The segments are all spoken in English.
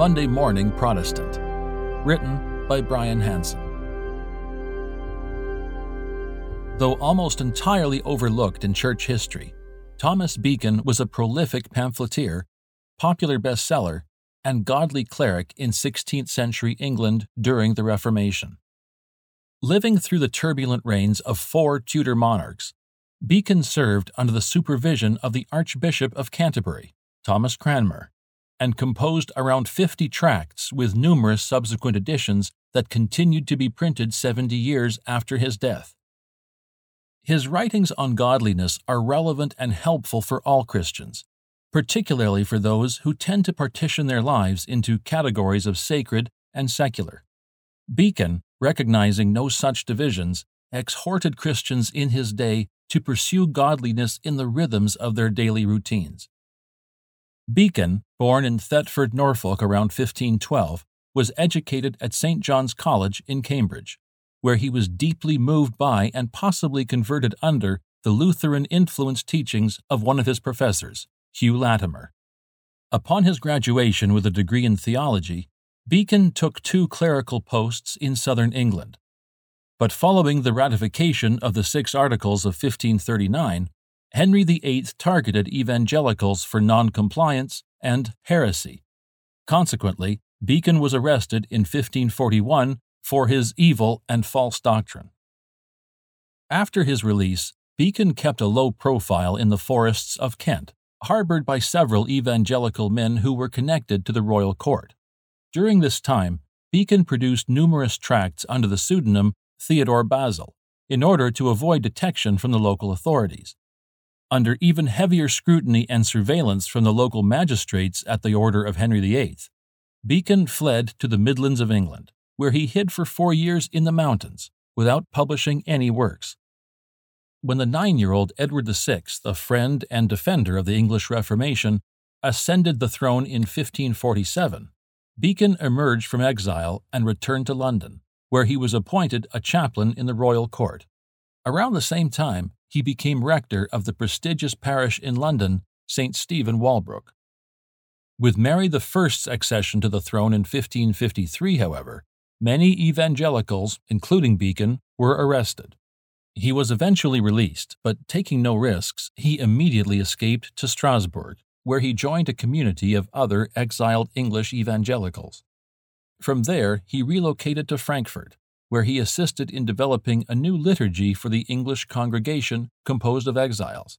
Monday Morning Protestant. Written by Brian Hanson. Though almost entirely overlooked in church history, Thomas Becon was a prolific pamphleteer, popular bestseller, and godly cleric in 16th century England during the Reformation. Living through the turbulent reigns of four Tudor monarchs, Becon served under the supervision of the Archbishop of Canterbury, Thomas Cranmer, and composed around 50 tracts with numerous subsequent editions that continued to be printed 70 years after his death. His writings on godliness are relevant and helpful for all Christians, particularly for those who tend to partition their lives into categories of sacred and secular. Becon, recognizing no such divisions, exhorted Christians in his day to pursue godliness in the rhythms of their daily routines. Becon, born in Thetford, Norfolk around 1512, was educated at St. John's College in Cambridge, where he was deeply moved by and possibly converted under the Lutheran influenced teachings of one of his professors, Hugh Latimer. Upon his graduation with a degree in theology, Becon took two clerical posts in southern England. But following the ratification of the Six Articles of 1539, Henry VIII targeted evangelicals for noncompliance and heresy. Consequently, Becon was arrested in 1541 for his evil and false doctrine. After his release, Becon kept a low profile in the forests of Kent, harbored by several evangelical men who were connected to the royal court. During this time, Becon produced numerous tracts under the pseudonym Theodore Basil in order to avoid detection from the local authorities. Under even heavier scrutiny and surveillance from the local magistrates at the order of Henry VIII, Becon fled to the Midlands of England, where he hid for four years in the mountains without publishing any works. When the nine year old Edward VI, a friend and defender of the English Reformation, ascended the throne in 1547, Becon emerged from exile and returned to London, where he was appointed a chaplain in the royal court. Around the same time, he became rector of the prestigious parish in London, St. Stephen Walbrook. With Mary I's accession to the throne in 1553, however, many evangelicals, including Becon, were arrested. He was eventually released, but taking no risks, he immediately escaped to Strasbourg, where he joined a community of other exiled English evangelicals. From there, he relocated to Frankfurt, where he assisted in developing a new liturgy for the English congregation composed of exiles.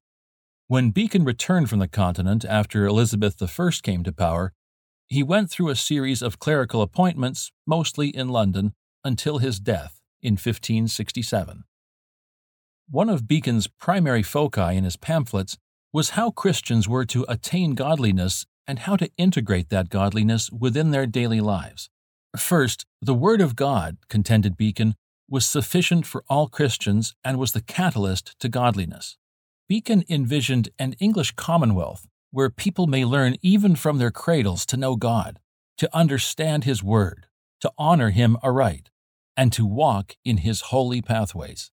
When Becon returned from the continent after Elizabeth I came to power, he went through a series of clerical appointments, mostly in London, until his death in 1567. One of Becon's primary foci in his pamphlets was how Christians were to attain godliness and how to integrate that godliness within their daily lives. First, the Word of God, contended Becon, was sufficient for all Christians and was the catalyst to godliness. Becon envisioned an English commonwealth where people may learn even from their cradles to know God, to understand His Word, to honor Him aright, and to walk in His holy pathways.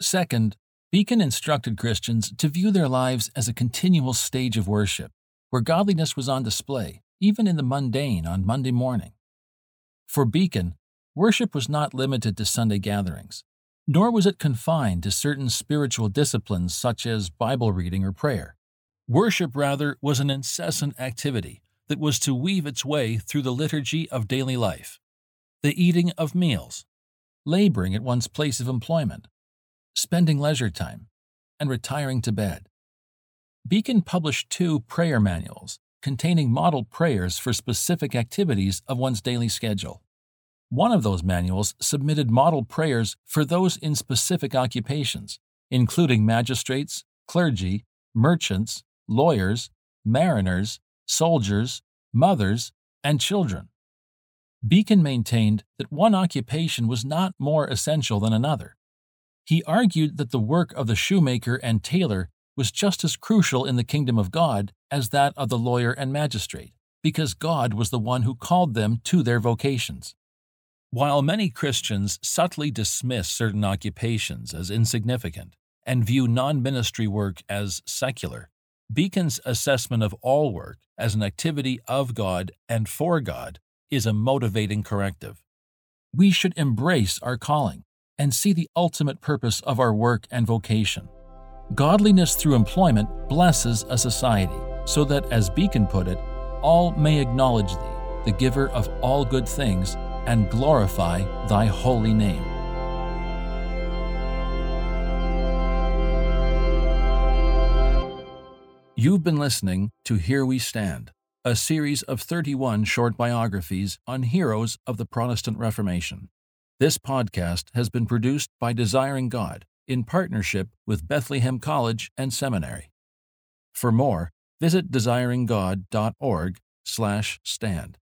Second, Becon instructed Christians to view their lives as a continual stage of worship, where godliness was on display, even in the mundane on Monday morning. For Becon, worship was not limited to Sunday gatherings, nor was it confined to certain spiritual disciplines such as Bible reading or prayer. Worship, rather, was an incessant activity that was to weave its way through the liturgy of daily life, the eating of meals, laboring at one's place of employment, spending leisure time, and retiring to bed. Becon published two prayer manuals containing model prayers for specific activities of one's daily schedule. One of those manuals submitted model prayers for those in specific occupations, including magistrates, clergy, merchants, lawyers, mariners, soldiers, mothers, and children. Becon maintained that one occupation was not more essential than another. He argued that the work of the shoemaker and tailor was just as crucial in the kingdom of God as that of the lawyer and magistrate, because God was the one who called them to their vocations. While many Christians subtly dismiss certain occupations as insignificant and view non ministry work as secular, Becon's assessment of all work as an activity of God and for God is a motivating corrective. We should embrace our calling and see the ultimate purpose of our work and vocation. Godliness through employment blesses a society, so that, as Becon put it, all may acknowledge thee, the giver of all good things, and glorify thy holy name. You've been listening to Here We Stand, a series of 31 short biographies on heroes of the Protestant Reformation. This podcast has been produced by Desiring God in partnership with Bethlehem College and Seminary. For more, visit desiringgod.org/stand.